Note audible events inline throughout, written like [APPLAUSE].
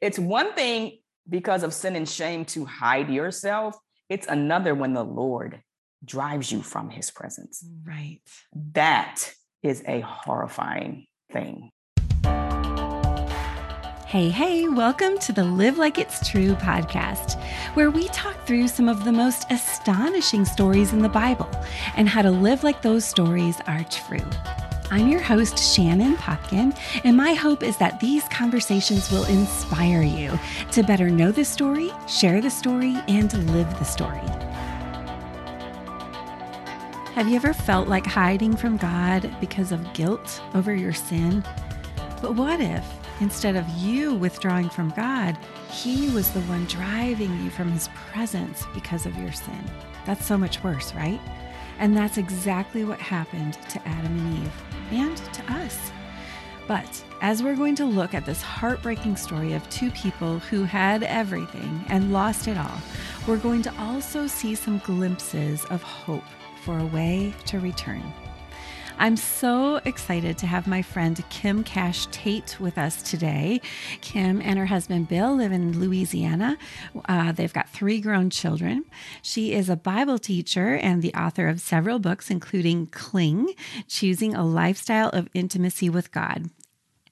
it's one thing because of sin and shame to hide yourself, it's another when the Lord drives you from his presence. Right. That is a horrifying thing. Hey, hey, welcome to the Live Like It's True podcast, where we talk through some of the most astonishing stories in the Bible and how to live like those stories are true. I'm your host, Shannon Popkin, and my hope is that these conversations will inspire you to better know the story, share the story, and live the story. Have you ever felt like hiding from God because of guilt over your sin? But what if, instead of you withdrawing from God, He was the one driving you from His presence because of your sin? That's so much worse, right? And that's exactly what happened to Adam and Eve and to us. But as we're going to look at this heartbreaking story of two people who had everything and lost it all, we're going to also see some glimpses of hope for a way to return. I'm so excited to have my friend Kim Cash Tate with us today. Kim and her husband Bill live in Louisiana. Uh, they've got three grown children. She is a Bible teacher and the author of several books, including Cling Choosing a Lifestyle of Intimacy with God.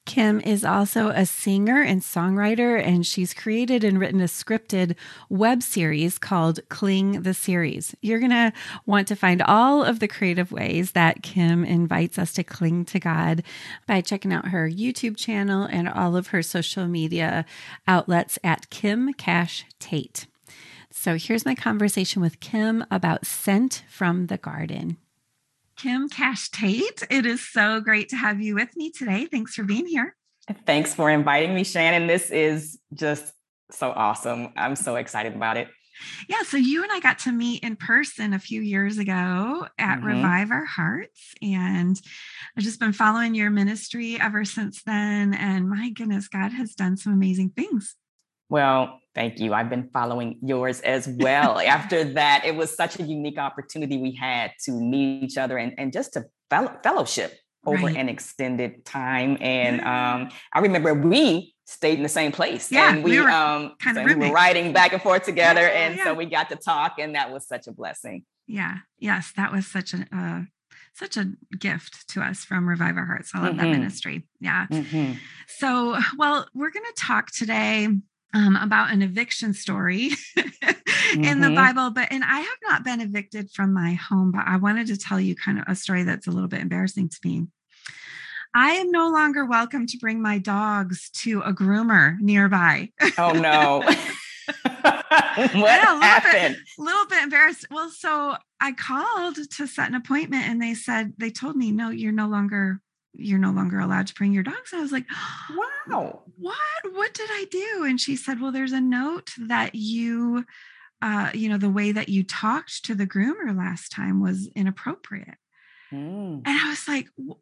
Kim is also a singer and songwriter, and she's created and written a scripted web series called Cling the Series. You're going to want to find all of the creative ways that Kim invites us to cling to God by checking out her YouTube channel and all of her social media outlets at Kim Cash Tate. So here's my conversation with Kim about sent from the Garden. Kim Cash Tate, it is so great to have you with me today. Thanks for being here. Thanks for inviting me, Shannon. This is just so awesome. I'm so excited about it. Yeah, so you and I got to meet in person a few years ago at mm-hmm. Revive Our Hearts. And I've just been following your ministry ever since then. And my goodness, God has done some amazing things. Well, thank you. I've been following yours as well. [LAUGHS] After that, it was such a unique opportunity we had to meet each other and, and just to fellow, fellowship over right. an extended time. And um, I remember we stayed in the same place. Yeah, and we, we were um, kind of we were riding back and forth together. Yeah, and yeah. so we got to talk, and that was such a blessing. Yeah. Yes, that was such a uh, such a gift to us from Revive Our Hearts. I love mm-hmm. that ministry. Yeah. Mm-hmm. So, well, we're going to talk today um, about an eviction story mm-hmm. [LAUGHS] in the mm-hmm. Bible, but and I have not been evicted from my home, but I wanted to tell you kind of a story that's a little bit embarrassing to me. I am no longer welcome to bring my dogs to a groomer nearby. Oh no. [LAUGHS] [LAUGHS] what yeah, a happened? A little bit embarrassed. Well, so I called to set an appointment and they said, they told me, no, you're no longer you're no longer allowed to bring your dogs. And I was like, wow, [GASPS] what? What did I do? And she said, well, there's a note that you, uh, you know, the way that you talked to the groomer last time was inappropriate. Mm. And I was like, [LAUGHS] what,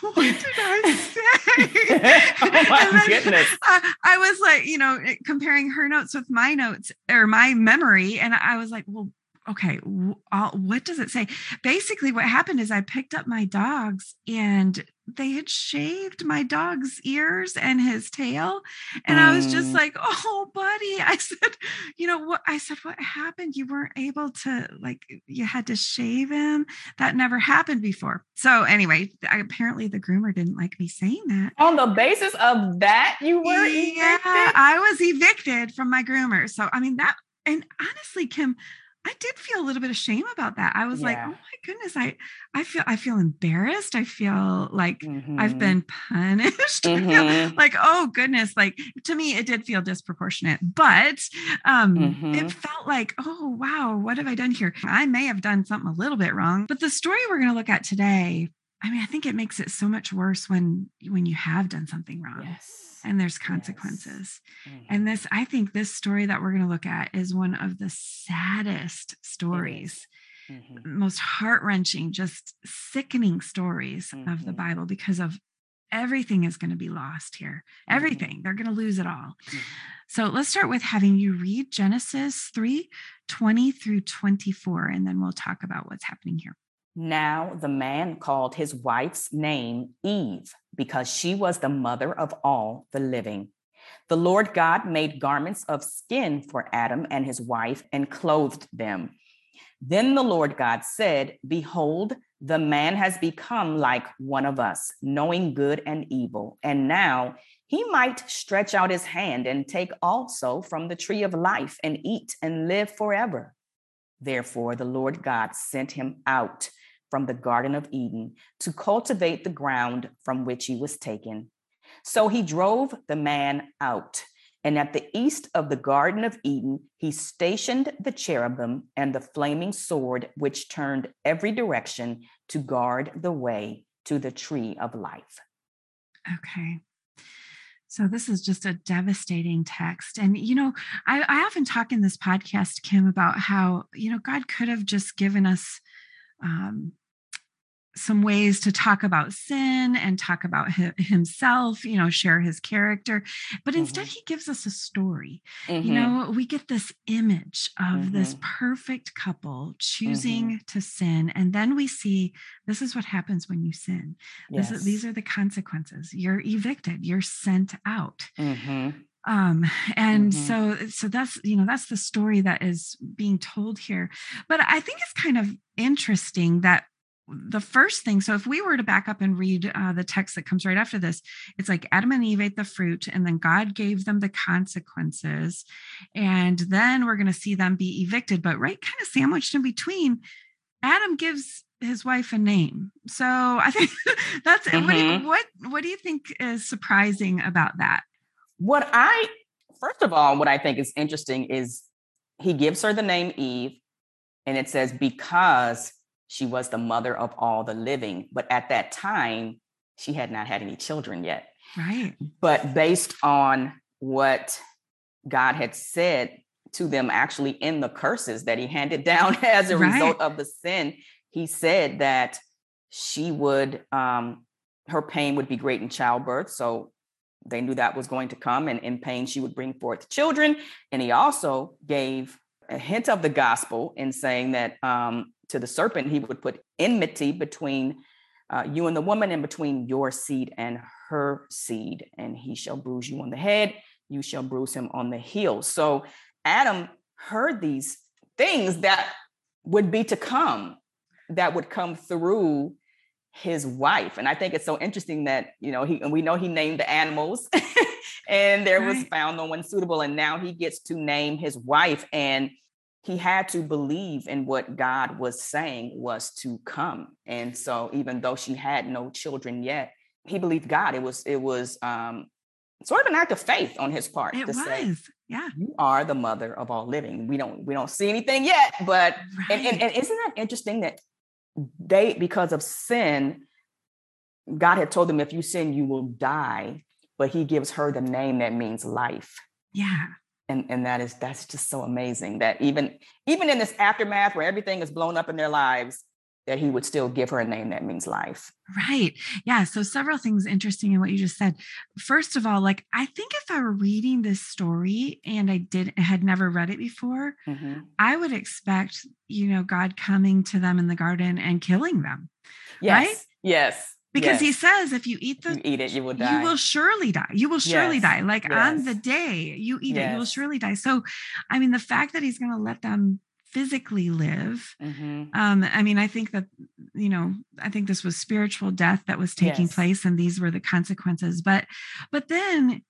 what did I say? [LAUGHS] oh my goodness. I, I was like, you know, eh, comparing her notes with my notes or my memory. And I was like, well, okay, what does it say? Basically, what happened is I picked up my dogs and they had shaved my dog's ears and his tail. And mm. I was just mm. like, oh, buddy. [LAUGHS] I said, you know what? I said, what happened? You weren't able to, like, you had to shave him. That never happened before. So, anyway, I, apparently the groomer didn't like me saying that. On the basis of that, you were yeah, evicted? I was evicted from my groomer. So, I mean, that, and honestly, Kim, I did feel a little bit of shame about that. I was yeah. like, oh my goodness, I I feel I feel embarrassed. I feel like mm-hmm. I've been punished. [LAUGHS] Mm-hmm. like, oh goodness, like to me it did feel disproportionate, but um mm-hmm. it felt like, oh wow, what have I done here? I may have done something a little bit wrong. But the story we're going to look at today, I mean, I think it makes it so much worse when when you have done something wrong. Yes and there's consequences. Yes. Mm-hmm. And this, I think, this story that we're going to look at is one of the saddest stories, mm-hmm. most heart wrenching, just sickening stories mm-hmm. of the mm-hmm. Bible because of everything is going to be lost here. Mm-hmm. Everything. They're going to lose it all. Mm-hmm. So let's start with having you read Genesis 3 20 through 24, and then we'll talk about what's happening here. Now the man called his wife's name Eve because she was the mother of all the living. The Lord God made garments of skin for Adam and his wife and clothed them. Then the Lord God said, Behold, the man has become like one of us, knowing good and evil. And now he might stretch out his hand and take also from the tree of life and eat and live forever. Therefore, the Lord God sent him out from the Garden of Eden to cultivate the ground from which he was taken. So he drove the man out. And at the east of the Garden of Eden, he stationed the cherubim and the flaming sword, which turned every direction to guard the way to the tree of life. Okay. So this is just a devastating text. And, you know, I, I often talk in this podcast, Kim, about how, you know, God could have just given us um, some ways to talk about sin and talk about himself, you know, share his character. But mm-hmm. instead, he gives us a story. Mm-hmm. You know, we get this image of mm-hmm. this perfect couple choosing mm-hmm. to sin. And then we see this is what happens when you sin. Yes. Is, these are the consequences. You're evicted, you're sent out mm-hmm. Um and mm-hmm. so so that's you know that's the story that is being told here but i think it's kind of interesting that the first thing so if we were to back up and read uh, the text that comes right after this it's like adam and eve ate the fruit and then god gave them the consequences and then we're going to see them be evicted but right kind of sandwiched in between adam gives his wife a name so i think [LAUGHS] that's mm-hmm. what, do you, what what do you think is surprising about that what i first of all what i think is interesting is he gives her the name eve and it says because she was the mother of all the living. But at that time, she had not had any children yet. Right. But based on what God had said to them, actually in the curses that he handed [LAUGHS] down as a right. result of the sin, he said that she would, um, her pain would be great in childbirth. So they knew that was going to come. And in pain, she would bring forth children. And he also gave a hint of the gospel in saying that um, to the serpent, he would put enmity between uh, you and the woman and between your seed and her seed. And he shall bruise you on the head, you shall bruise him on the heel. So Adam heard these things that would be to come, that would come through his wife. And I think it's so interesting that, you know, he and we know he named the animals [LAUGHS] and there was found no one suitable. And now he gets to name his wife. And he had to believe in what God was saying was to come. And so even though she had no children yet, he believed God. It was it was um, sort of an act of faith on his part it to was. say, yeah, you are the mother of all living. We don't we don't see anything yet, but right. and, and, and isn't that interesting that they because of sin, God had told them if you sin, you will die, but he gives her the name that means life. Yeah and and that is that's just so amazing that even even in this aftermath where everything is blown up in their lives that he would still give her a name that means life right yeah so several things interesting in what you just said first of all like i think if i were reading this story and i did had never read it before mm-hmm. i would expect you know god coming to them in the garden and killing them yes right? yes because yes. he says if you eat the you eat it you will die you will surely die you will surely yes. die like yes. on the day you eat it you will surely die so i mean the fact that he's going to let them physically live mm-hmm. um i mean i think that you know i think this was spiritual death that was taking place and these were the consequences but but then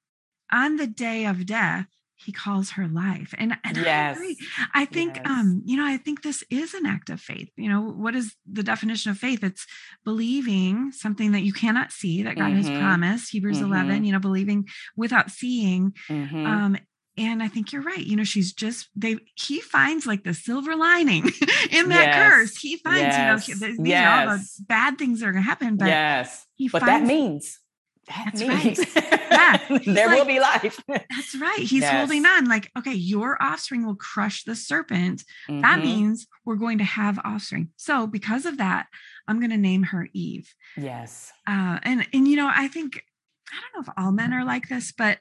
on the day of death he calls her life and, and yes. i agree i think yes. um you know i think this is an act of faith you know what is the definition of faith it's believing something that you cannot see that god mm-hmm. has promised hebrews mm-hmm. 11 you know believing without seeing mm-hmm. um and i think you're right you know she's just they he finds like the silver lining [LAUGHS] in that yes. curse he finds yes. you know these yes. are all the bad things that are going to happen but yes but finds, that means that that's means right. yeah, [LAUGHS] there like, will be life. [LAUGHS] that's right. He's yes. holding on, like, okay, your offspring will crush the serpent. Mm-hmm. That means we're going to have offspring. So, because of that, I'm going to name her Eve. Yes. Uh, and and you know, I think I don't know if all men are like this, but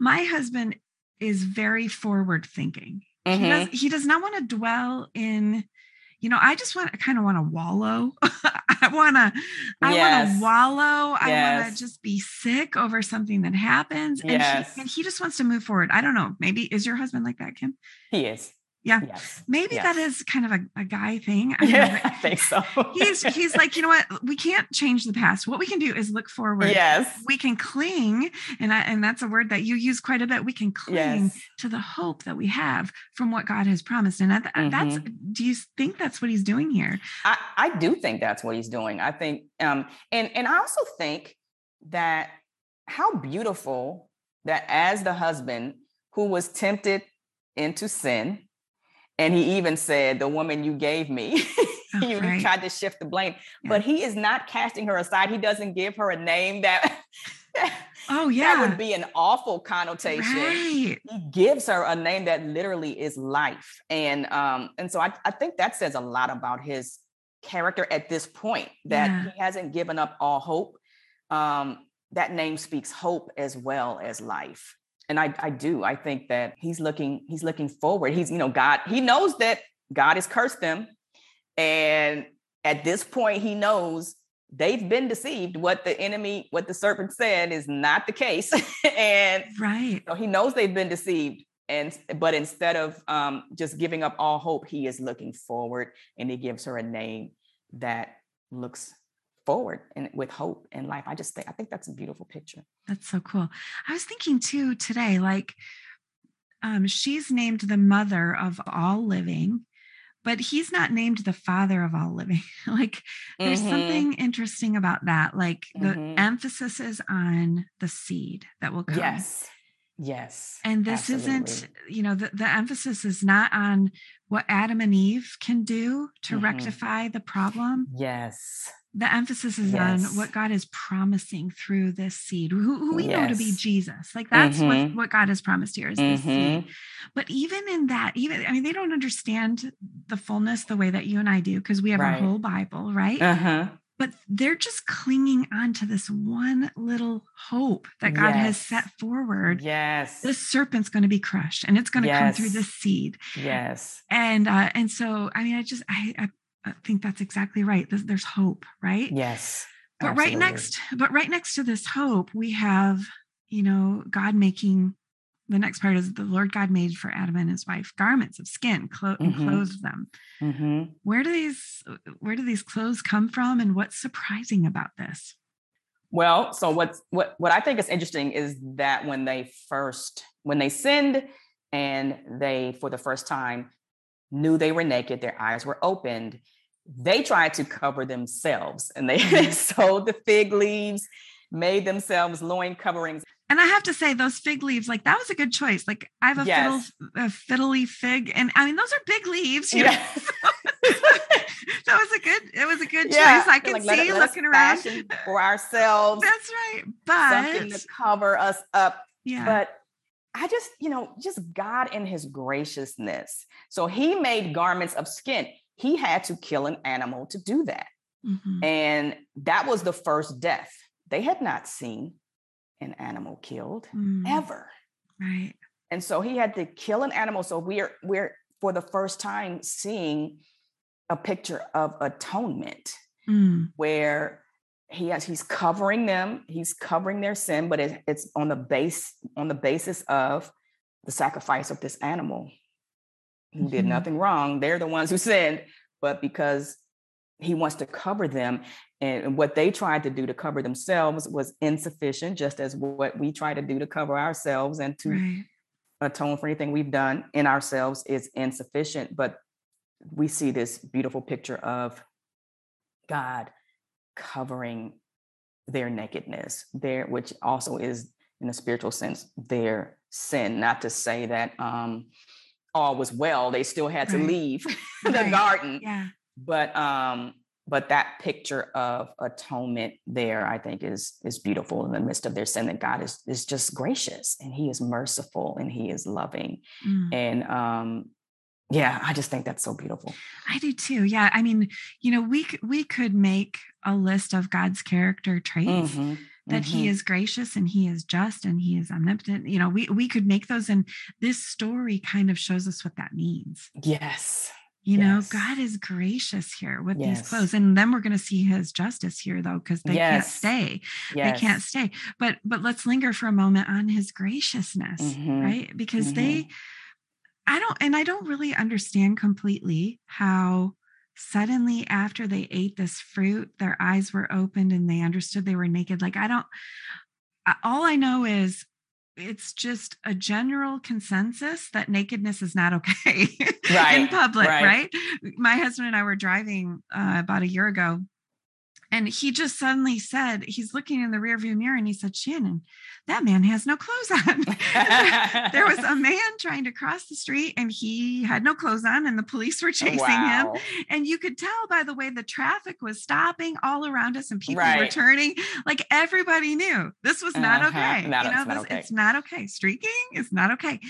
my husband is very forward thinking. Mm-hmm. He does he does not want to dwell in you know, I just want, [LAUGHS] I kind of want to wallow. I want to, I Yes. want to wallow. I want to just be sick over something that happens. And, Yes. he, and he just wants to move forward. I don't know. Maybe is your husband like that, Kim? He is. Yeah. Yes. Maybe that Yes. is kind of a, a guy thing. I [LAUGHS] Yeah, I think so. [LAUGHS] he's he's like, you know what? We can't change the past. What we can do is look forward. yes. We can cling, and I, and that's a word that you use quite a bit. We can cling Yes. to the hope that we have from what God has promised. And that, that's Mm-hmm. do you think that's what he's doing here? I, I do think that's what he's doing. I think, um, and and I also think that how beautiful that as the husband who was tempted into sin, and he even said, "The woman you gave me," [LAUGHS] Oh, you, right. tried to shift the blame, Yeah. but he is not casting her aside. He doesn't give her a name that. [LAUGHS] Oh yeah, That would be an awful connotation right. he gives her a name that literally is life and um and so I, I think that says a lot about his character at this point that Yeah. he hasn't given up all hope um that name speaks hope as well as life and i i do i think that he's looking he's looking forward he's you know god he knows that god has cursed them and at this point he knows they've been deceived what the enemy what the serpent said is not the case [LAUGHS] and Right. so he knows they've been deceived. And but instead of um, just giving up all hope, he is looking forward and he gives her a name that looks forward and with hope and life. I just think I think that's a beautiful picture. That's so cool. I was thinking too today, like um, she's named the mother of all living, but he's not named the father of all living. [LAUGHS] like there's Mhm. something interesting about that. Like the Mhm. emphasis is on the seed that will come. Yes. Yes. And this isn't, you know, the, the emphasis is not on what Adam and Eve can do to Mhm. rectify the problem. Yes. The emphasis is Yes. on what God is promising through this seed, who, who we know to be Jesus. Like that's what, Mhm. what God has promised here is this seed. Mhm. But even in that, even I mean, they don't understand the fullness the way that you and I do because we have our whole Bible, right? Uh-huh. But they're just clinging on to this one little hope that God has set forward. Yes. This serpent's going to be crushed, and it's going to come through Yes. this seed. yes. And uh, and so, I mean, I just I, I think that's exactly right. There's, there's hope, right? Yes. But right next, but right next to this hope, we have, you know, God making the next part is the Lord God made for Adam and his wife garments of skin, clo- and Mhm. clothed them. Mhm. Where do these where do these clothes come from, and what's surprising about this? Well, so what's what what I think is interesting is that when they first when they sinned and they for the first time knew they were naked, their eyes were opened, they tried to cover themselves and they [LAUGHS] Mhm. sewed the fig leaves, made themselves loin coverings. And I have to say, those fig leaves, like that was a good choice. Like I have a Yes. fiddle, a fiddly fig, and I mean those are big leaves. You know? [LAUGHS] That was a good. It was a good Yeah, choice. I can like, let see it- let looking around. for ourselves, That's right. but something to cover us up yeah, but I just, you know, just God in his graciousness. So he made garments of skin. He had to kill an animal to do that. Mhm. And that was the first death. They had not seen an animal killed Mm, ever. right. And so he had to kill an animal. So we're we're for the first time seeing a picture of atonement Mm, where he has he's covering them he's covering their sin but it, it's on the base on the basis of the sacrifice of this animal who did Mhm. nothing wrong they're the ones who sinned but because he wants to cover them and what they tried to do to cover themselves was insufficient just as what we try to do to cover ourselves and to right. atone for anything we've done in ourselves is insufficient. But we see this beautiful picture of God covering their nakedness, their which also is in a spiritual sense their sin. Not to say that um, all was well; they still had to Right. leave [LAUGHS] the Right. garden. Yeah. But um, but that picture of atonement there, I think, is is beautiful in the midst of their sin. That God is is just gracious and He is merciful and He is loving. Mm. And um, yeah, I just think that's so beautiful. I do too. Yeah. I mean, you know, we we could make a list of God's character traits. Mhm, that he mhm. is gracious and he is just and he is omnipotent you know we we could make those and this story kind of shows us what that means Yes. You yes. know, God is gracious here with yes. these clothes. And then we're going to see his justice here though, because they yes. can't stay. They can't stay. But but let's linger for a moment on his graciousness, mm-hmm. right? Because mm-hmm. they I don't and I don't really understand completely how suddenly after they ate this fruit, their eyes were opened and they understood they were naked. Like I don't all I know is it's just a general consensus that nakedness is not okay [LAUGHS] right, in public, right. right. My husband and I were driving uh, about a year ago and he just suddenly said, he's looking in the rearview mirror and he said, Shannon, that man has no clothes on. [LAUGHS] there was a man trying to cross the street and he had no clothes on and the police were chasing wow. him. And you could tell by the way the traffic was stopping all around us and people right. were turning. Like everybody knew this was not uh-huh. okay. No, you know, this, okay. it's not okay. Streaking is not okay.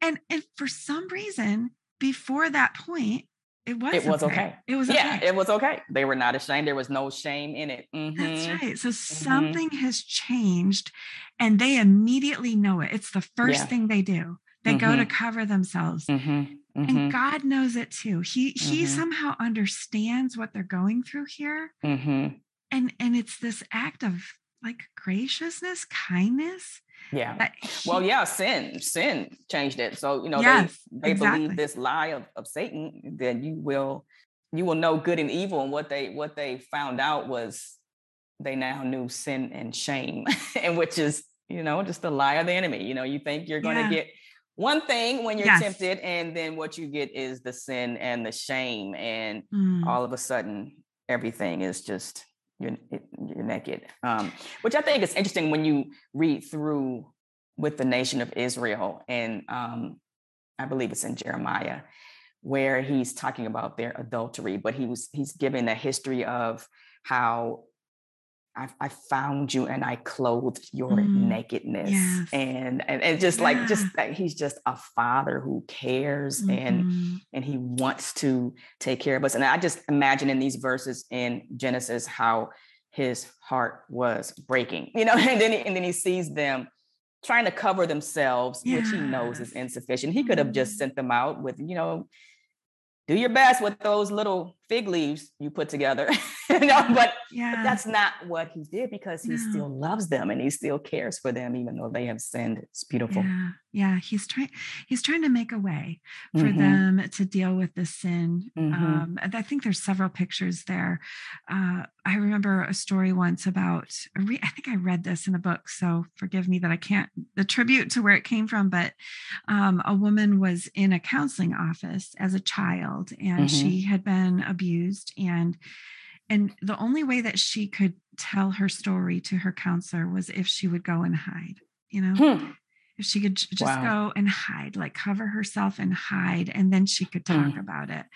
And and for some reason, before that point, it was. It was okay. okay. It was. Yeah, it was okay. They were not ashamed. There was no shame in it. Mm-hmm. That's right. So mm-hmm. something has changed, and they immediately know it. It's the first yeah. thing they do. They mm-hmm. go to mm-hmm. cover themselves, mm-hmm. and mm-hmm. God knows it too. He He somehow understands what they're going through here, and and it's this act of like graciousness, kindness yeah. well, yeah, sin, sin changed it. So, you know, yes, they they exactly. believe this lie of, of Satan that you will you will know good and evil. And what they what they found out was they now knew sin and shame, [LAUGHS] and which is, you know, just the lie of the enemy. You know, you think you're gonna yeah. get one thing when you're yes. tempted, and then what you get is the sin and the shame, and mm. all of a sudden everything is just you're you're naked. Um, which I think is interesting when you read through with the nation of Israel, and um, I believe it's in Jeremiah, where he's talking about their adultery, but he was he's giving a history of how I, I found you and I clothed your mm, nakedness. Yes. And, and and just yeah. like just that he's just a father who cares mm-hmm. and and he wants to take care of us. And I just imagine in these verses in Genesis how his heart was breaking, you know, [LAUGHS] and then he, and then he sees them trying to cover themselves, yes. which he knows is insufficient. He could have just mm-hmm. sent them out with, you know, do your best with those little fig leaves you put together. [LAUGHS] [LAUGHS] you know, but, yeah. that's not what he did because he no. still loves them and he still cares for them, even though they have sinned. It's beautiful. Yeah, yeah. He's trying. He's trying to make a way for mm-hmm. them to deal with the sin. Mm-hmm. Um, I think there's several pictures there. Uh, I remember a story once about. I think I read this in a book, so forgive me that I can't attribute to where it came from. But um, a woman was in a counseling office as a child, and mm-hmm. she had been abused and and the only way that she could tell her story to her counselor was if she would go and hide you know hmm. if she could just wow. go and hide like cover herself and hide and then she could talk hmm. about it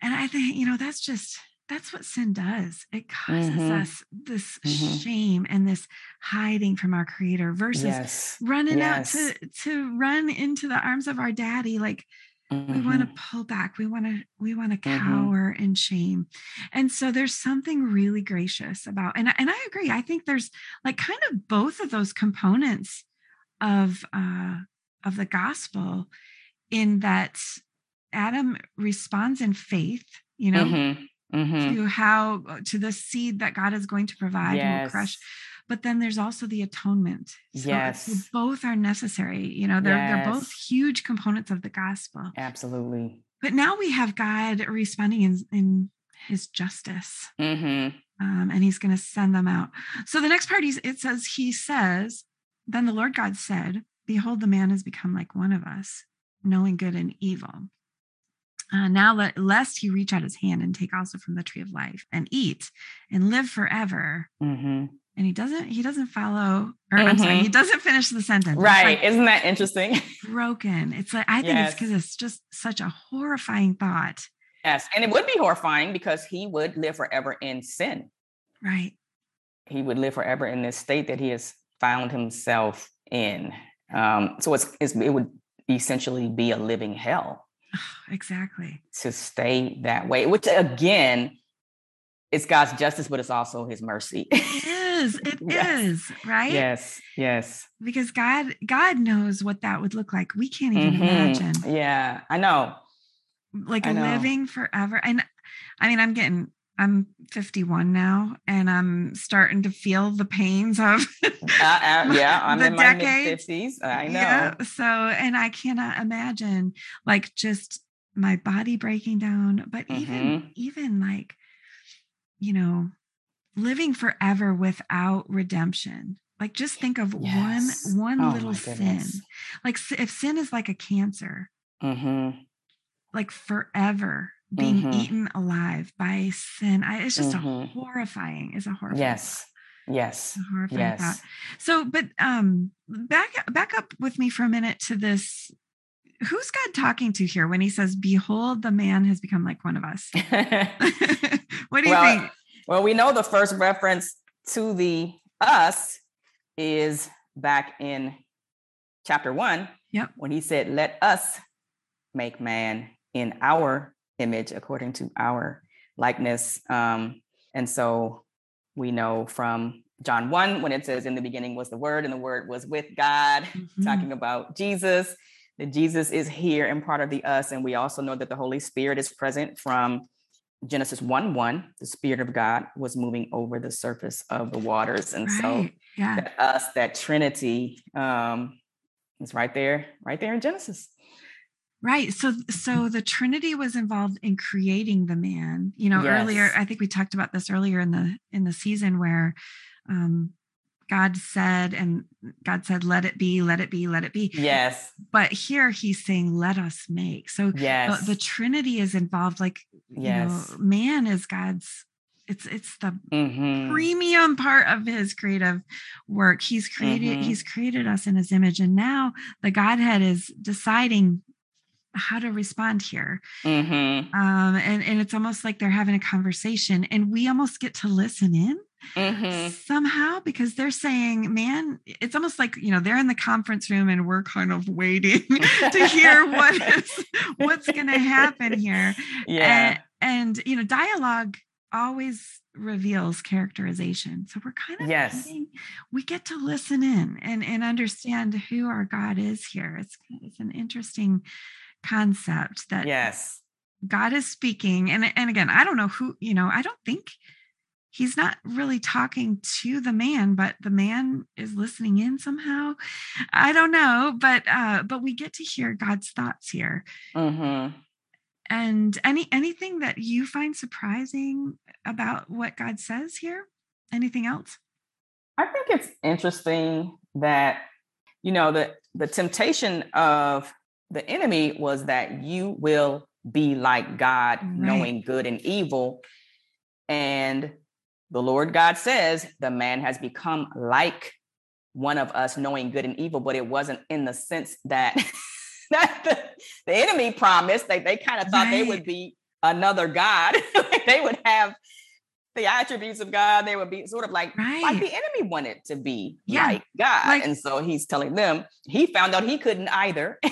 and i think you know that's just that's what sin does it causes mm-hmm. us this mm-hmm. shame and this hiding from our creator versus yes. running yes. out to to run into the arms of our daddy like Mm-hmm. We want to pull back. We want to we want to mm-hmm. cower mm-hmm. in shame. And so there's something really gracious about and and I agree. I think there's like kind of both of those components of uh of the gospel in that Adam responds in faith, you know, mm-hmm. Mm-hmm. to how to the seed that God is going to provide yes. will crush but then there's also the atonement. So yes. both are necessary. You know, they're, yes. they're both huge components of the gospel. Absolutely. But now we have God responding in, in his justice. Mm-hmm. Um, and he's going to send them out. So the next part, it says, He says, Then the Lord God said, Behold, the man has become like one of us, knowing good and evil. Uh, now let, lest he reach out his hand and take also from the tree of life and eat and live forever. Mm-hmm and he doesn't he doesn't follow or mm-hmm. I'm sorry, he mm-hmm. doesn't finish the sentence. Right. Like Isn't that interesting? [LAUGHS] broken. It's like I think yes. it's because it's just such a horrifying thought. Yes. And it would be horrifying because he would live forever in sin. Right. He would live forever in this state that he has found himself in. Um, so it's, it's it would essentially be a living hell. [SIGHS] exactly. To stay that way, which again, it's God's justice, but it's also his mercy. It is. It [LAUGHS] yes. is, right? Yes. Yes. Because God, God knows what that would look like. We can't even mm-hmm. imagine. Yeah, I know. like living forever. And I mean, I'm getting I'm 51 now, and I'm starting to feel the pains of uh, uh, [LAUGHS] yeah, I'm the in my mid 50s. I know. Yeah, so, and I cannot imagine like just my body breaking down, but mm-hmm. even even like you know, living forever without redemption. Like just think of yes. one one oh little sin. Like if sin is like a cancer, mm-hmm. like forever being mm-hmm. eaten alive by sin. I, it's just mm-hmm. a horrifying. It's a horrifying. Yes. Yes. horrifying yes. thought. So, but um, back back up with me for a minute to this. Who's God talking to here when He says, "Behold, the man has become like one of us"? [LAUGHS] what do you well, think? Well, we know the first reference to the us is back in chapter one. Yep. When He said, "Let us make man in our image according to our likeness. Um, and so we know from John 1, when it says, In the beginning was the Word, and the Word was with God, mm-hmm. talking about Jesus, that Jesus is here and part of the us. And we also know that the Holy Spirit is present from Genesis 1 1. The Spirit of God was moving over the surface of the waters. And right. so yeah. that us, that Trinity, um, is right there, right there in Genesis. Right. So so the Trinity was involved in creating the man. You know, yes. earlier I think we talked about this earlier in the in the season where um God said and God said let it be, let it be, let it be. Yes. But here he's saying let us make. So yes. the, the Trinity is involved like yes. you know, man is God's it's it's the mm-hmm. premium part of his creative work he's created mm-hmm. he's created us in his image and now the godhead is deciding how to respond here. Mm-hmm. Um, and, and it's almost like they're having a conversation and we almost get to listen in mm-hmm. somehow because they're saying, man, it's almost like, you know, they're in the conference room and we're kind of waiting [LAUGHS] to hear what is, what's going to happen here. [LAUGHS] Yeah. And, and, you know, dialogue always reveals characterization. So we're kind of yes, getting, we get to listen in and, and understand who our God is here. It's, it's an interesting concept that yes. God is speaking and and again i don't know who you know i don't think he's not really talking to the man but the man is listening in somehow. I don't know but uh but we get to hear god's thoughts here. Mm-hmm. and any anything that you find surprising about what god says here? Anything else? I think it's interesting that you know the the temptation of the enemy was that you will be like God, right. knowing good and evil. And the Lord God says the man has become like one of us, knowing good and evil, but it wasn't in the sense that, [LAUGHS] that the, the, enemy promised. They, they kind of thought right. they would be another God. [LAUGHS] they would have the attributes of God. They would be sort of like right. like the enemy wanted to be yeah. like God. Like, and so he's telling them he found out he couldn't either. [LAUGHS]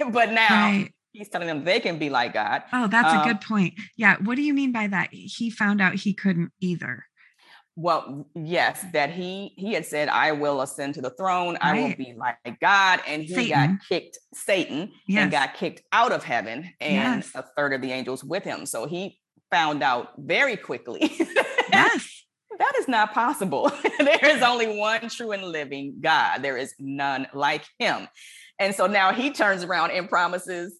[LAUGHS] but now right. he's telling them they can be like God. Oh, that's um, a good point. Yeah. What do you mean by that? He found out he couldn't either. Well, yes, that he he had said, "I will ascend to the throne. Right. I will be like God," and he Satan. got kicked, Satan, yes. and got kicked out of heaven, and yes. a third of the angels with him. So he found out very quickly. [LAUGHS] yes, that is not possible. [LAUGHS] there is only one true and living God. There is none like Him. And so now he turns around and promises.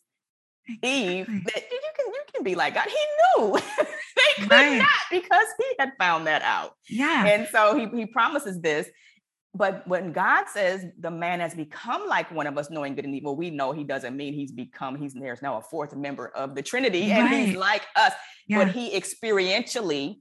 Eve that you can you can be like God. He knew [LAUGHS] they could right. not because he had found that out. Yeah. And so he, he promises this. But when God says the man has become like one of us, knowing good and evil, we know he doesn't mean he's become, he's there's now a fourth member of the Trinity and right. he's like us. Yeah. But he experientially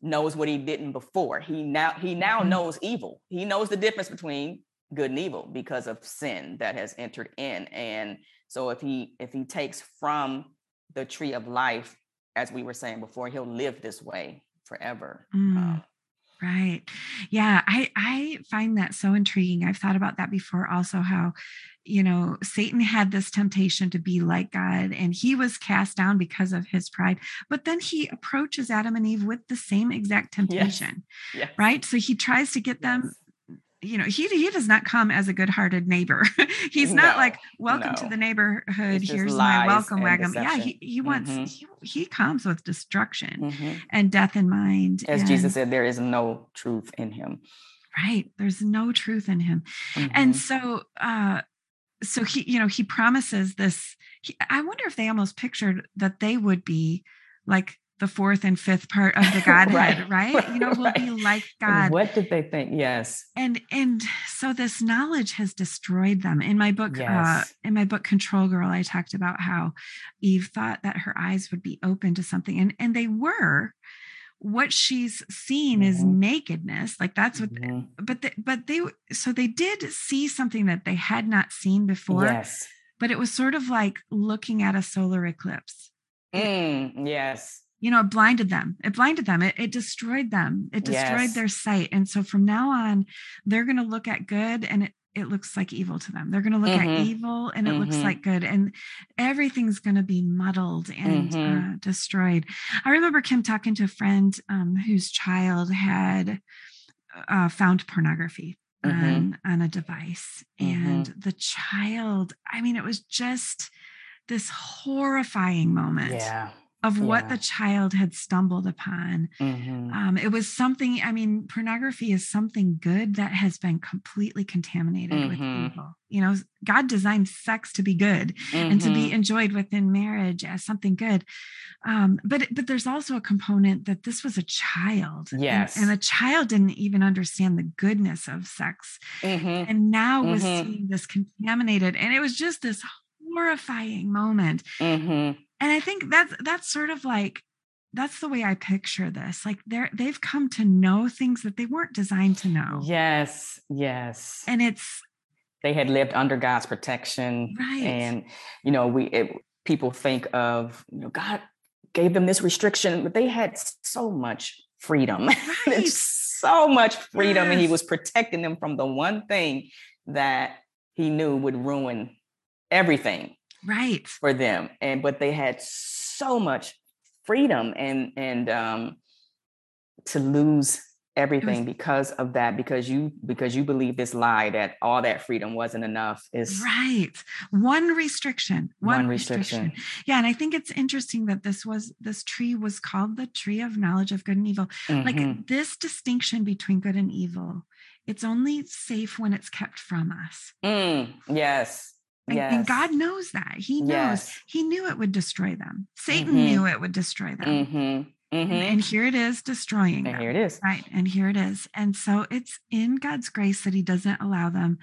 knows what he didn't before. He now he now mm-hmm. knows evil. He knows the difference between good and evil because of sin that has entered in and so if he if he takes from the tree of life as we were saying before he'll live this way forever mm, um, right yeah i i find that so intriguing i've thought about that before also how you know satan had this temptation to be like god and he was cast down because of his pride but then he approaches adam and eve with the same exact [LAUGHS] temptation yes. Yes. right so he tries to get them you know he he does not come as a good-hearted neighbor [LAUGHS] he's not like welcome no. to the neighborhood here's my welcome wagon yeah he, he wants mm-hmm. he, he comes with destruction mm-hmm. and death in mind as and, jesus said there is no truth in him right there's no truth in him mm-hmm. and so uh so he you know he promises this he, i wonder if they almost pictured that they would be like the fourth and fifth part of the [LAUGHS] Godhead, right, right? You know, we'll right. be like [LAUGHS] God. What did they think? Yes. And and so this knowledge has destroyed them. In my book, uh, yes. uh, in my book Control Girl, I talked about how Eve thought that her eyes would be open to something, and and they were. What she's seen mm-hmm. is nakedness, like that's what. Mm-hmm. but the, but they so they did see something that they had not seen before. Yes. But it was sort of like looking at a solar eclipse. Mm, yes you know, it blinded them. It blinded them. It, it destroyed them. It destroyed yes. their sight. And so from now on, they're going to look at good and it, it looks like evil to them. They're going to look mm-hmm. at evil and it mm-hmm. looks like good. And everything's going to be muddled and mm-hmm. uh, destroyed. I remember Kim talking to a friend um, whose child had uh, found pornography mm-hmm. on, on a device. Mm-hmm. And the child, I mean, it was just this horrifying moment. Yeah of what the child had stumbled upon. Mm-hmm. Um, it was something, I mean, pornography is something good that has been completely contaminated mm-hmm. with evil. You know, God designed sex to be good mm-hmm. and to be mm-hmm. enjoyed within marriage as something good. Um, but but there's also a component that this was a child. Yes. And, and a child didn't even understand the goodness of sex. Mm-hmm. And now was mm-hmm. seeing this contaminated. And it was just this horrifying moment and i think that's that's sort of like that's the way i picture this. Like they're they've come to know things that they weren't designed to know. Yes yes. And it's they had lived under god's protection. Right. And you know we it, people think of you know god gave them this restriction but they had so much freedom. [LAUGHS] Right. so much freedom yes. and he was protecting them from the one thing that he knew would ruin everything right for them and but they had so much freedom and and um to lose everything was, because of that because you because you believe this lie that all that freedom wasn't enough is right one restriction one, one restriction. restriction. yeah and i think it's interesting that this was this tree was called the tree of knowledge of good and evil mm-hmm. like this distinction between good and evil it's only safe when it's kept from us mm, yes and, yes. and, God knows that. He knows. Yes. He knew it would destroy them. Satan mm-hmm. knew it would destroy them. Mm-hmm. Mm-hmm. And, and, here it is destroying and them. Here it is. Right. And here it is. And so it's in God's grace that He doesn't allow them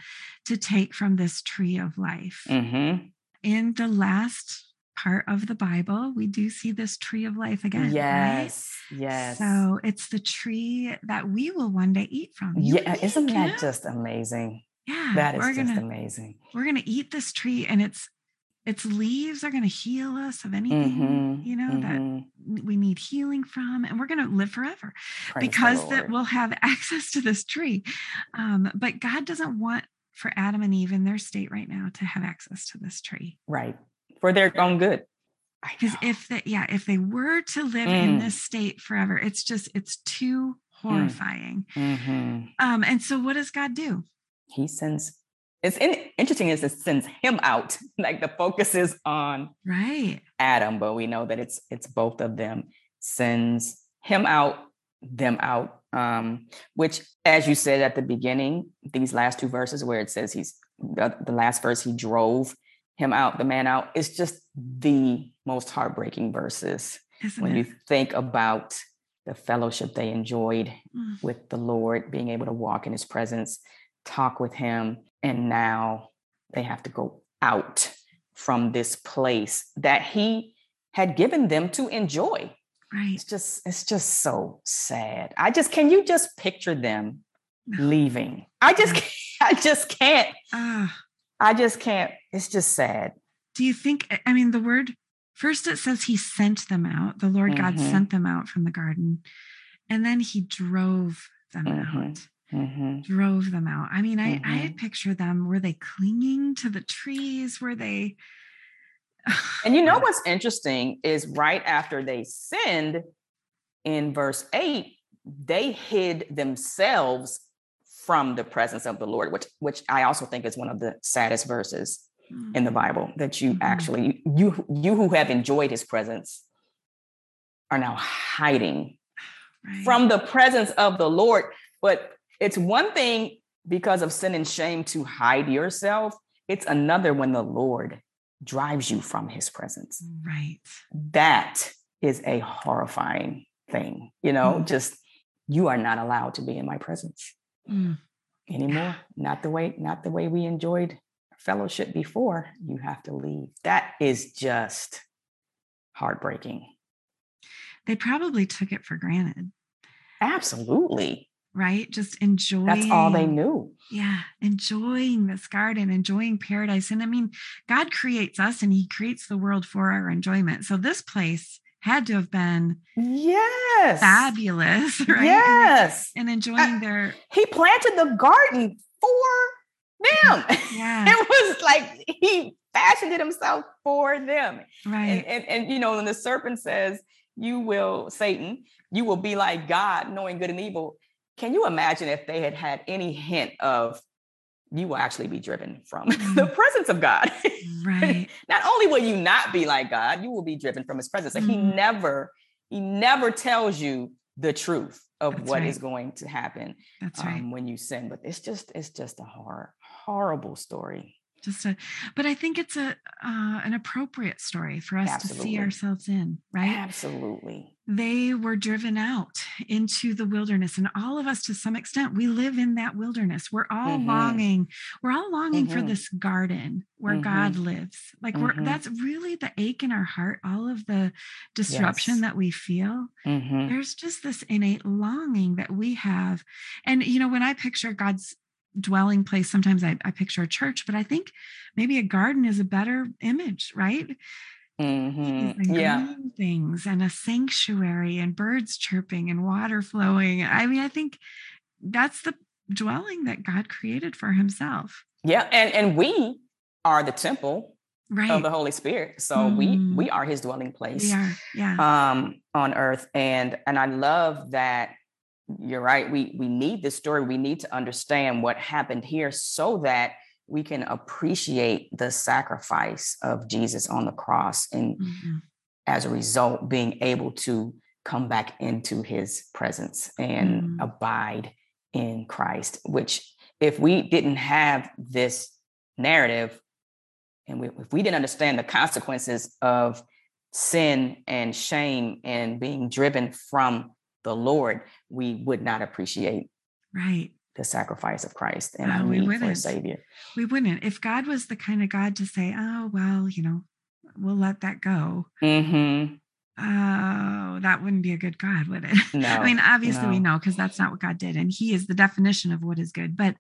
to take from this tree of life. Mm-hmm. In the last part of the Bible, we do see this tree of life again. Yes. Right? Yes. So it's the tree that we will one day eat from. You yeah. Isn't that just amazing? Yeah, that is just gonna, amazing. We're gonna eat this tree, and its its leaves are gonna heal us of anything mm-hmm, you know mm-hmm. that we need healing from, and we're gonna live forever Praise because that we'll have [LAUGHS] access to this tree. Um, but God doesn't want for Adam and Eve in their state right now to have access to this tree. Right for their own good. Because if that yeah, if they were to live mm. in this state forever, it's just it's too mm. horrifying. Mm-hmm. Um, and so, what does God do? He sends it's in, interesting is it sends him out [LAUGHS] like the focus is on right adam but we know that it's it's both of them sends him out them out um which as you said at the beginning these last two verses where it says he's the, the last verse he drove him out the man out it's just the most heartbreaking verses Isn't when it? you think about the fellowship they enjoyed mm. with the lord being able to walk in his presence talk with him, and now they have to go out from this place that he had given them to enjoy. Right. It's just it's just so sad. I just can you just picture them [SIGHS] leaving? I just can't, I just can't. Uh, I just can't. It's just sad. Do you think I mean the word first it says he sent them out. The Lord mm-hmm. God sent them out from the garden. And then he drove them mm-hmm. out mm-hmm. drove them out. I mean, mm-hmm. I, I had pictured them. Were they clinging to the trees? Were they? [SIGHS] and you know what's interesting is right after they sinned in verse 8, they hid themselves from the presence of the Lord, which which I also think is one of the saddest verses mm-hmm. in the Bible that you mm-hmm. actually you you who have enjoyed his presence are now hiding right. from the presence of the Lord. But it's one thing because of sin and shame to hide yourself. It's another when the Lord drives you from his presence. Right. That is a horrifying thing. You know, mm. just you are not allowed to be in my presence mm. anymore. Not the way, not the way we enjoyed fellowship before. You have to leave. That is just heartbreaking. They probably took it for granted. Absolutely right? Just enjoying. That's all they knew. Yeah, enjoying this garden, enjoying paradise. And I mean, God creates us and He creates the world for our enjoyment. So this place had to have been yes fabulous, [LAUGHS] right? Yes, and, and enjoying uh, their. He planted the garden for them. [LAUGHS] Yeah, it was like he fashioned it himself for them. Right, and, and, and you know, when the serpent says, "You will, Satan, you will be like God, knowing good and evil." Can you imagine if they had had any hint of you will actually be driven from [LAUGHS] the presence of God? Right. [LAUGHS] not only will you not be like God, you will be driven from his presence. mm. he never, he never tells you the truth of That's what right. is going to happen That's right. Um, when you sin. But it's just, it's just a hor- horrible story just a but i think it's a uh, an appropriate story for us absolutely. to see ourselves in right absolutely they were driven out into the wilderness and all of us to some extent we live in that wilderness we're all mm-hmm. longing we're all longing mm-hmm. for this garden where mm-hmm. god lives like we're mm-hmm. that's really the ache in our heart all of the disruption yes. that we feel mm-hmm. there's just this innate longing that we have and you know when i picture god's dwelling place. Sometimes I, I picture a church, but I think maybe a garden is a better image, right? Mm-hmm. Yeah. Things and a sanctuary and birds chirping and water flowing. I mean, I think that's the dwelling that God created for himself. Yeah. And and we are the temple right. of the Holy Spirit. So mm. we we mm. are his dwelling place we are, yeah. um on earth. And and I love that you're right. We we need this story. We need to understand what happened here so that we can appreciate the sacrifice of Jesus on the cross and mm-hmm. as a result being able to come back into his presence and mm. abide in Christ which if we didn't have this narrative and we, if we didn't understand the consequences of sin and shame and being driven from the Lord, we would not appreciate right the sacrifice of Christ and oh, our need for a savior. We wouldn't. If God was the kind of God to say, "Oh well, you know, we'll let that go," mm-hmm. oh, that wouldn't be a good God, would it? No. [LAUGHS] I mean, obviously no. we know because that's not what God did, and He is the definition of what is good. But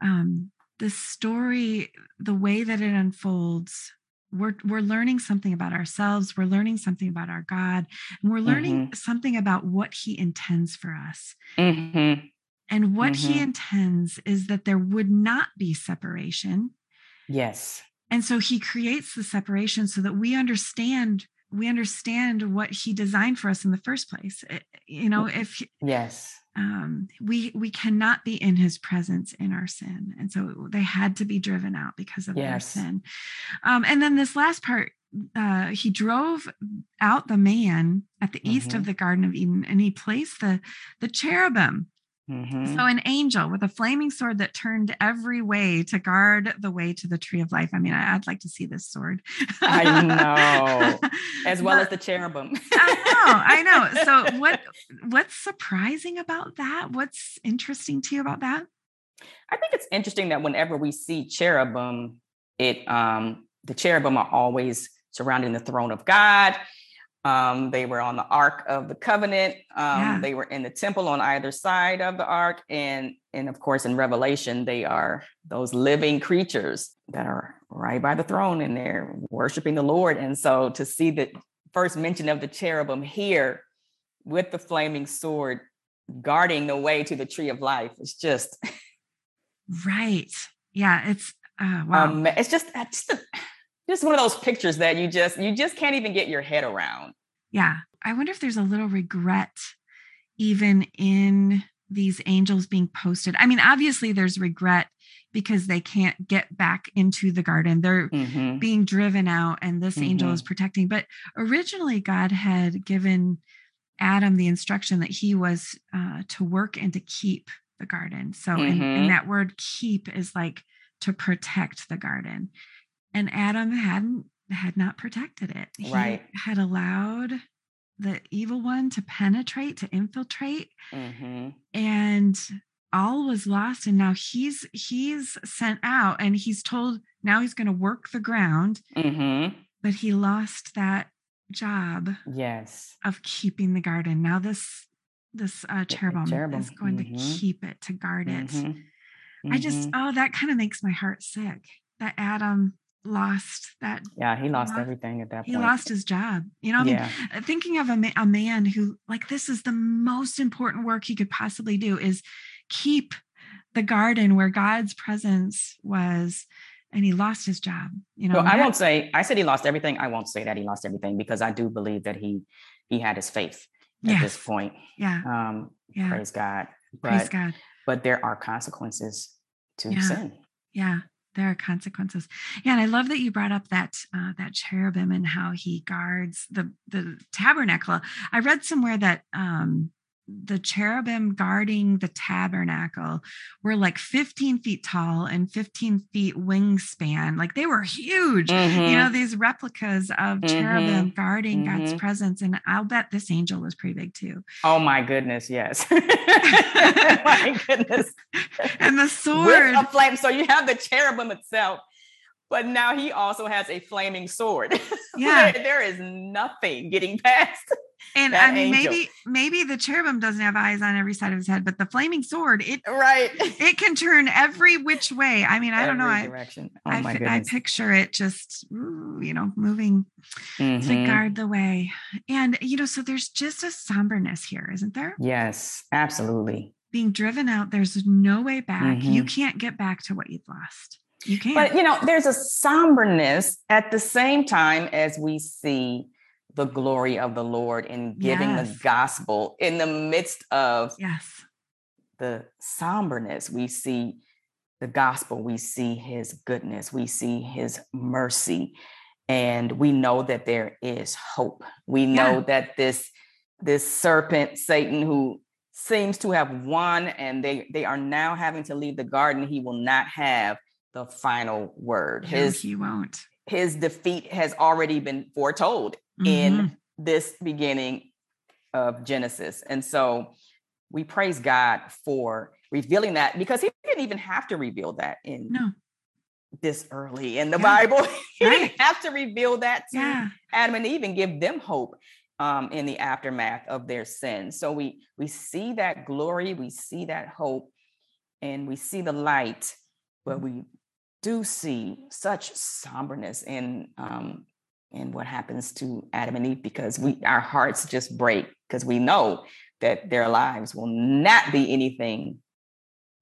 um, the story, the way that it unfolds, we're we're learning something about ourselves we're learning something about our god and we're learning mm-hmm. something about what he intends for us mm-hmm. and what mm-hmm. he intends is that there would not be separation yes and so he creates the separation so that we understand we understand what he designed for us in the first place eh, you know if yes um, we we cannot be in his presence in our sin and so they had to be driven out because of yes. their sin um, and then this last part uh, he drove out the man at the mm-hmm. east of mm-hmm. the garden of eden and he placed the the cherubim Mm-hmm. So, an angel with a flaming sword that turned every way to guard the way to the tree of life. I mean, I'd like to see this sword. I [LAUGHS] know, as well but, as the cherubim. I know, I know. [LAUGHS] So, what what's surprising about that? What's interesting to you about that? I think it's interesting that whenever we see cherubim, it um the cherubim are always surrounding the throne of God. Um, they were on the Ark of the Covenant. Um, yeah. They were in the temple on either side of the Ark, and and of course in Revelation they are those living creatures that are right by the throne, and they're worshiping the Lord. And so to see the first mention of the cherubim here with the flaming sword guarding the way to the tree of life is just right. Yeah, it's uh, wow. Um, it's just it's just, a, just one of those pictures that you just you just can't even get your head around yeah i wonder if there's a little regret even in these angels being posted. I mean, obviously there's regret because they can't get back into the garden. They're mm-hmm. being driven out, and this mm-hmm. angel is protecting. But originally, God had given Adam the instruction that he was uh, to work and to keep the garden. So, mm-hmm. and, and that word keep is like to protect the garden. And Adam hadn't had not protected it. He right. had allowed the evil one to penetrate, to infiltrate. Mm-hmm. And all was lost and now he's he's sent out and he's told now he's going to work the ground mm-hmm. but he lost that job yes of keeping the garden now this this uh, cherubim, cherubim. is going mm-hmm. to keep it to guard it mm-hmm. i just mm-hmm. oh that kind of makes my heart sick that adam lost that yeah he lost, everything at that point. he lost his job you know I mean, uh, thinking of a, a man who like this is the most important work he could possibly do is keep the garden where God's presence was and he lost his job you know well, i won't say i said he lost everything i won't say that he lost everything because i do believe that he he had his faith at yes. this point. Yeah. Um yeah. praise god. But, praise god. but there are consequences to yeah. sin. Yeah there are consequences. Yeah and i love that you brought up that uh, that cherubim and how he guards the the tabernacle. I read somewhere that um the cherubim guarding the tabernacle were like 15 feet tall and 15 feet wingspan. Like they were huge, mm-hmm. you know, these replicas of mm-hmm. cherubim guarding mm-hmm. God's presence. And I'll bet this angel was pretty big too. Oh my goodness, yes. [LAUGHS] [LAUGHS] my goodness. and the sword. With a flame. So you have the cherubim itself but now he also has a flaming sword. [LAUGHS] Yeah. there, there is nothing getting past and I mean, angel. maybe maybe the cherubim doesn't have eyes on every side of his head, but the flaming sword, it right, [LAUGHS] it can turn every which way. I mean, I every don't know. Direction. Oh I, my I, I picture it just, you know, moving mm-hmm. to guard the way, and you know, so there's just a somberness here, isn't there? Yes, absolutely. Being driven out, there's no way back. Mm-hmm. You can't get back to what you've lost. You can't. But you know, there's a somberness at the same time as we see the glory of the Lord in giving yes. the gospel in the midst of yes the somberness. We see the gospel, we see his goodness, we see his mercy, and we know that there is hope. We know yeah. that this this serpent Satan who seems to have won and they they are now having to leave the garden he will not have the final word his no, he won't his defeat has already been foretold mm-hmm. in this beginning of Genesis. And so we praise God for revealing that because he didn't even have to reveal that in no. this early in the yeah. Bible. [LAUGHS] he right. didn't have to reveal that to yeah. Adam and Eve and give them hope um, in the aftermath of their sin. So we we see that glory, we see that hope, and we see the light, but we do see such somberness in um, in what happens to Adam and Eve because we our hearts just break because we know that their lives will not be anything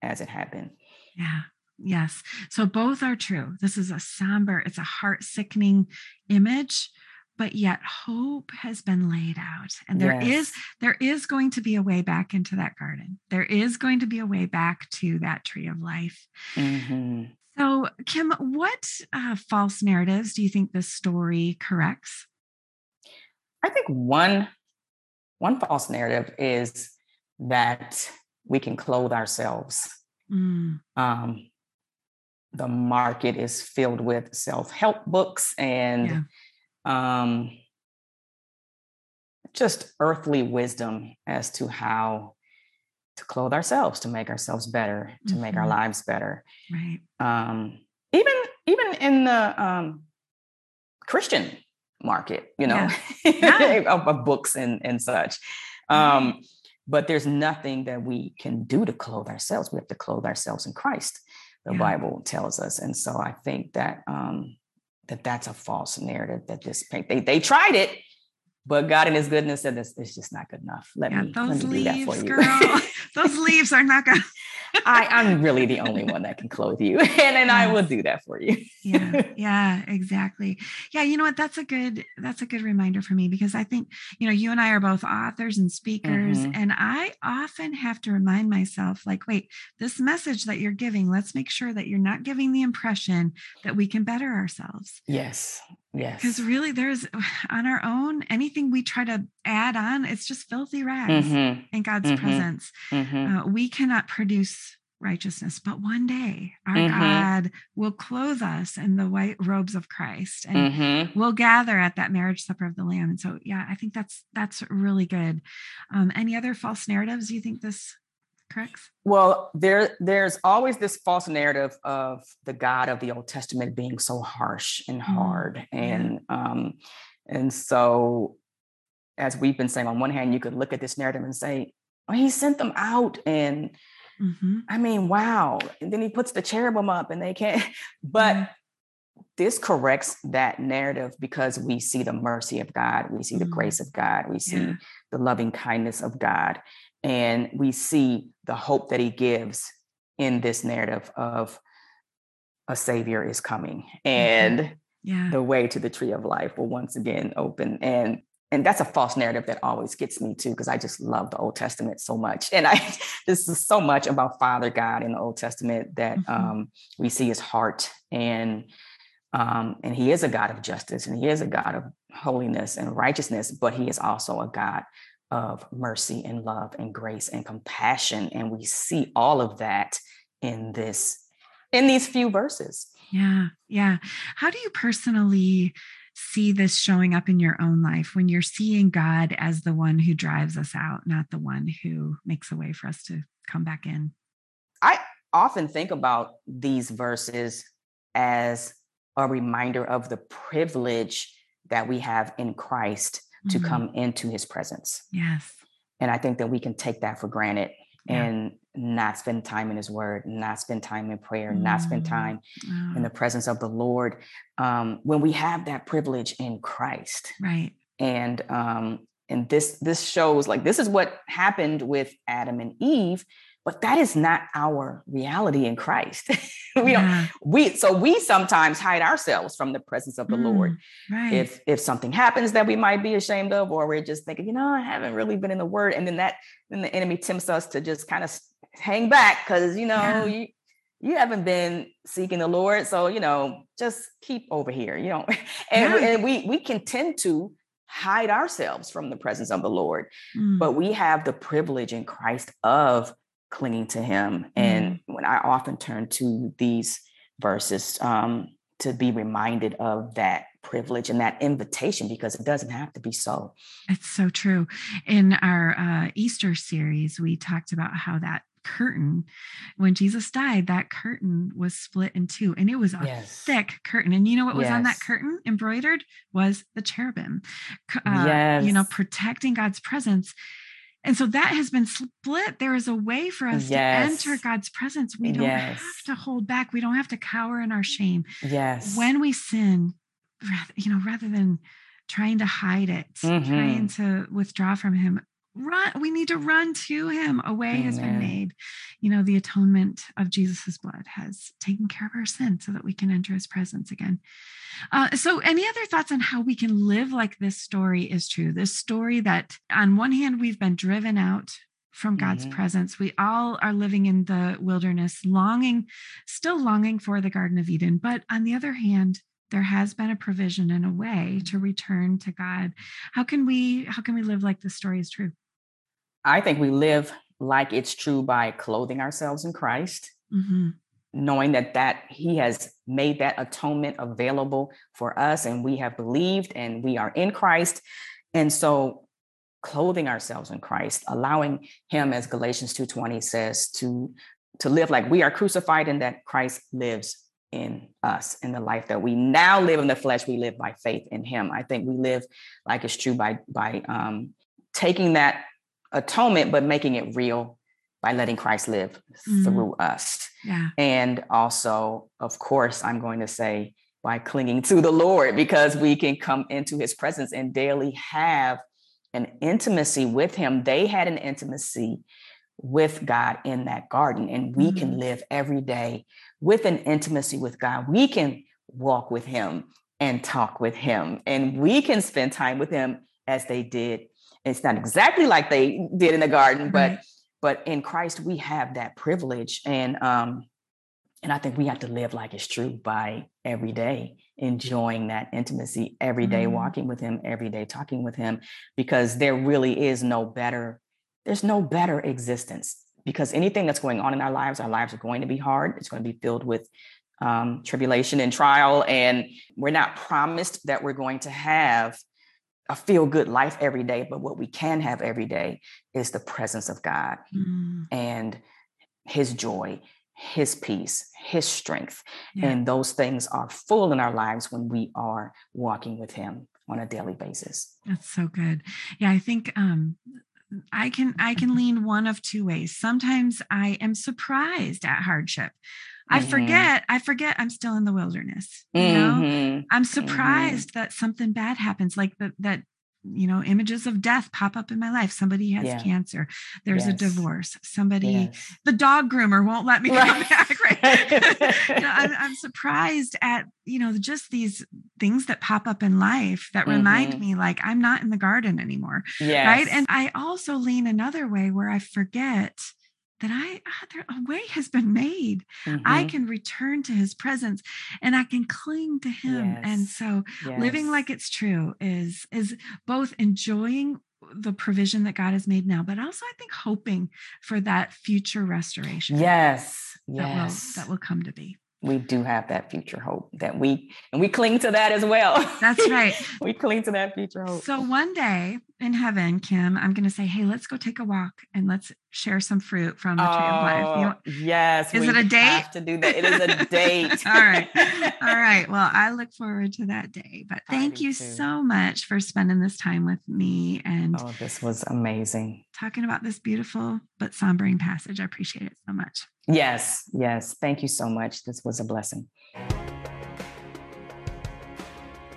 as it happened. Yeah. Yes. So both are true. This is a somber, it's a heart sickening image, but yet hope has been laid out. And there yes. is there is going to be a way back into that garden. There is going to be a way back to that tree of life. Mm-hmm. So, Kim, what uh, false narratives do you think this story corrects? I think one one false narrative is that we can clothe ourselves. Mm. Um, the market is filled with self help books and yeah. um, just earthly wisdom as to how to clothe ourselves, to make ourselves better, to mm-hmm. make our mm-hmm. lives better. Right. Um, even even in the um, Christian market, you know, yeah. [LAUGHS] of, of, books and and such. Um, But there's nothing that we can do to clothe ourselves. We have to clothe ourselves in Christ. The yeah. Bible tells us, and so I think that um, that that's a false narrative. That this they they tried it, but God in His goodness said this is just not good enough. Let yeah, me those let me leaves, girl. [LAUGHS] those leaves are not gonna. [LAUGHS] I, I'm really the only one that can clothe you. [LAUGHS] And then I will do that for you. yeah. Yeah, exactly. Yeah. You know what? That's a good, that's a good reminder for me because I think, you know, you and I are both authors and speakers. Mm-hmm. And I often have to remind myself, like, wait, this message that you're giving, let's make sure that you're not giving the impression that we can better ourselves. Yes. Yes. Because really, there's on our own, anything we try to add on, it's just filthy rags mm-hmm. in God's mm-hmm. presence. Mm-hmm. Uh, we cannot produce righteousness, but one day our mm-hmm. God will clothe us in the white robes of Christ and mm-hmm. we'll gather at that marriage supper of the Lamb. And so, yeah, I think that's that's really good. Um, any other false narratives you think this corrects? Well, there there's always this false narrative of the God of the Old Testament being so harsh and mm-hmm. hard, mm, and um, and so as we've been saying, on one hand, you could look at this narrative and say, "Oh, he sent them out," and mm-hmm. I mean, wow. And then he puts the cherubim up, and they can't. [LAUGHS] But mm. this corrects that narrative because we see the mercy of God, we see the mm. grace of God, we see yeah. the loving kindness of God, and we see the hope that he gives in this narrative of a savior is coming mm-hmm. and yeah. the way to the tree of life will once again open and and that's a false narrative that always gets me too because i just love the old testament so much [LAUGHS] and i this is so much about father god in the old testament that mm-hmm. um, we see his heart and um, and he is a god of justice and he is a god of holiness and righteousness but he is also a god of mercy and love and grace and compassion and we see all of that in this in these few verses. Yeah yeah. How do you personally see this showing up in your own life when you're seeing god as the one who drives us out not the one who makes a way for us to come back in? I often think about these verses as a reminder of the privilege that we have in christ to mm-hmm. come into his presence. Yes. And I think that we can take that for granted yeah. and not spend time in his word, not spend time in prayer, mm. not spend mm. time in the presence of the Lord. Um, when we have that privilege in Christ. Right. And um, and this this shows like this is what happened with Adam and Eve but that is not our reality in Christ. [LAUGHS] we yeah. don't we so we sometimes hide ourselves from the presence of the mm, Lord. Right. If if something happens that we might be ashamed of, or we're just thinking, you know, I haven't really been in the word, and then that then the enemy tempts us to just kind of hang back because you know yeah. you you haven't been seeking the Lord, so you know just keep over here, you know, [LAUGHS] and, yeah. and we we can tend to hide ourselves from the presence of the Lord, mm. but we have the privilege in Christ of clinging to him. Mm. And when I often turn to these verses um, to be reminded of that privilege and that invitation because it doesn't have to be so. It's so true. In our uh, Easter series, we talked about how that curtain when jesus died that curtain was split in two and it was a yes. thick curtain and you know what was yes. on that curtain embroidered was the cherubim uh, yes. you know protecting god's presence and so that has been split. There is a way for us yes. to enter God's presence. We don't yes. have to hold back. We don't have to cower in our shame. Yes. When we sin, rather, you know, rather than trying to hide it, mm-hmm. trying to withdraw from Him, run we need to run to him a way Amen. has been made you know the atonement of jesus's blood has taken care of our sin so that we can enter his presence again uh, so any other thoughts on how we can live like this story is true this story that on one hand we've been driven out from God's mm-hmm. presence. We all are living in the wilderness, longing, still longing for the Garden of Eden. But on the other hand, there has been a provision and a way to return to God. How can we how can we live like the story is true? I think we live like it's true by clothing ourselves in Christ, mm-hmm. knowing that that He has made that atonement available for us, and we have believed, and we are in Christ, and so clothing ourselves in Christ, allowing Him, as Galatians two twenty says, to to live like we are crucified, and that Christ lives in us in the life that we now live in the flesh we live by faith in him i think we live like it's true by by um, taking that atonement, but making it real by letting Christ live mm-hmm. through us. Yeah. And also, of course, I'm going to say by clinging to the Lord because we can come into his presence and daily have an intimacy with him. They had an intimacy with God in that garden. And we mm-hmm. can live every day with an intimacy with God. We can walk with Him and talk with Him, and we can spend time with Him as they did. It's not exactly like they did in the garden, but right. but in Christ we have that privilege, and um, and I think we have to live like it's true by every day enjoying that intimacy every day, mm-hmm. walking with Him every day, talking with Him, because there really is no better there's no better existence because anything that's going on in our lives, our lives are going to be hard. It's going to be filled with um, tribulation and trial. And we're not promised that we're going to have a feel good life every day, but what we can have every day is the presence of God mm. and His joy, His peace, His strength. Yeah. And those things are full in our lives when we are walking with Him on a daily basis. That's so good. Yeah, I think um, I can I can lean one of two ways. Sometimes I am surprised at hardship. I mm-hmm. forget, I forget I'm still in the wilderness. You know, mm-hmm. I'm mm-hmm. surprised that something bad happens, like that that you know images of death pop up in my life somebody has yeah. cancer there's yes. a divorce somebody yes. the dog groomer won't let me right. come back right [LAUGHS] you know, I'm, [LAUGHS] I'm, surprised at you know just these things that pop up in life that mm-hmm. remind me like i'm not in the garden anymore yes. right and i also lean another way where i forget that I ah, there, a way has been made. Mm-hmm. I can return to his presence and I can cling to him. Yes. And so yes. living like it's true is is both enjoying the provision that God has made now, but also I think hoping for that future restoration. Yes. Yes. That will, that will come to be we do have that future hope that we and we cling to that as well. That's right. [LAUGHS] we cling to that future hope. So one day in heaven, Kim, I'm going to say, "Hey, let's go take a walk and let's share some fruit from the oh, tree of life." You oh, know, oh, yes, is it a date? Have to do that. It is a date. [LAUGHS] All right, all right. [LAUGHS] Well, I look forward to that day. But thank you too. so much for spending this time with me. And oh, this was amazing. Talking about this beautiful but sombering passage. I appreciate it so much. Yes, yes. Thank you so much. This was a blessing.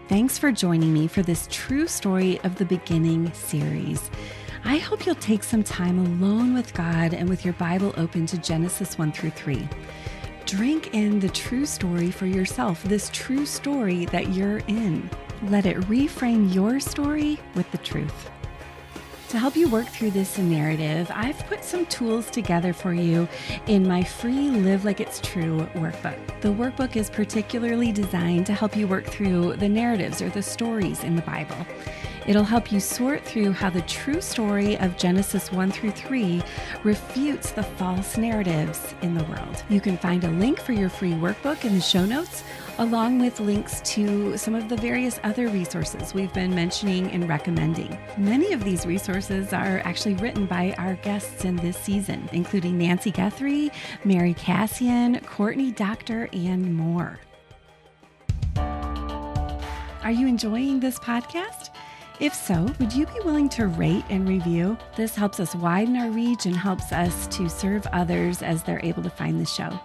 Thanks for joining me for this True Story of the Beginning series. I hope you'll take some time alone with God and with your Bible open to Genesis 1 through 3. Drink in the true story for yourself, this true story that you're in. Let it reframe your story with the truth. To help you work through this narrative, I've put some tools together for you in my free Live Like It's True workbook. The workbook is particularly designed to help you work through the narratives or the stories in the Bible. It'll help you sort through how the true story of Genesis 1 through 3 refutes the false narratives in the world. You can find a link for your free workbook in the show notes along with links to some of the various other resources we've been mentioning and recommending. Many of these resources are actually written by our guests in this season, including Nancy Guthrie, Mary Kassian, Courtney Doctor, and more. Are you enjoying this podcast? If so, would you be willing to rate and review? This helps us widen our reach and helps us to serve others as they're able to find the show.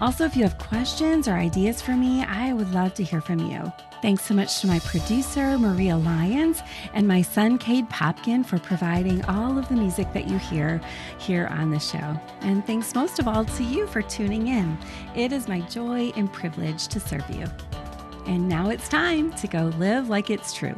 Also, if you have questions or ideas for me, I would love to hear from you. Thanks so much to my producer, Maria Lyons, and my son, Cade Popkin, for providing all of the music that you hear here on the show. And thanks most of all to you for tuning in. It is my joy and privilege to serve you. And now it's time to go live like it's true.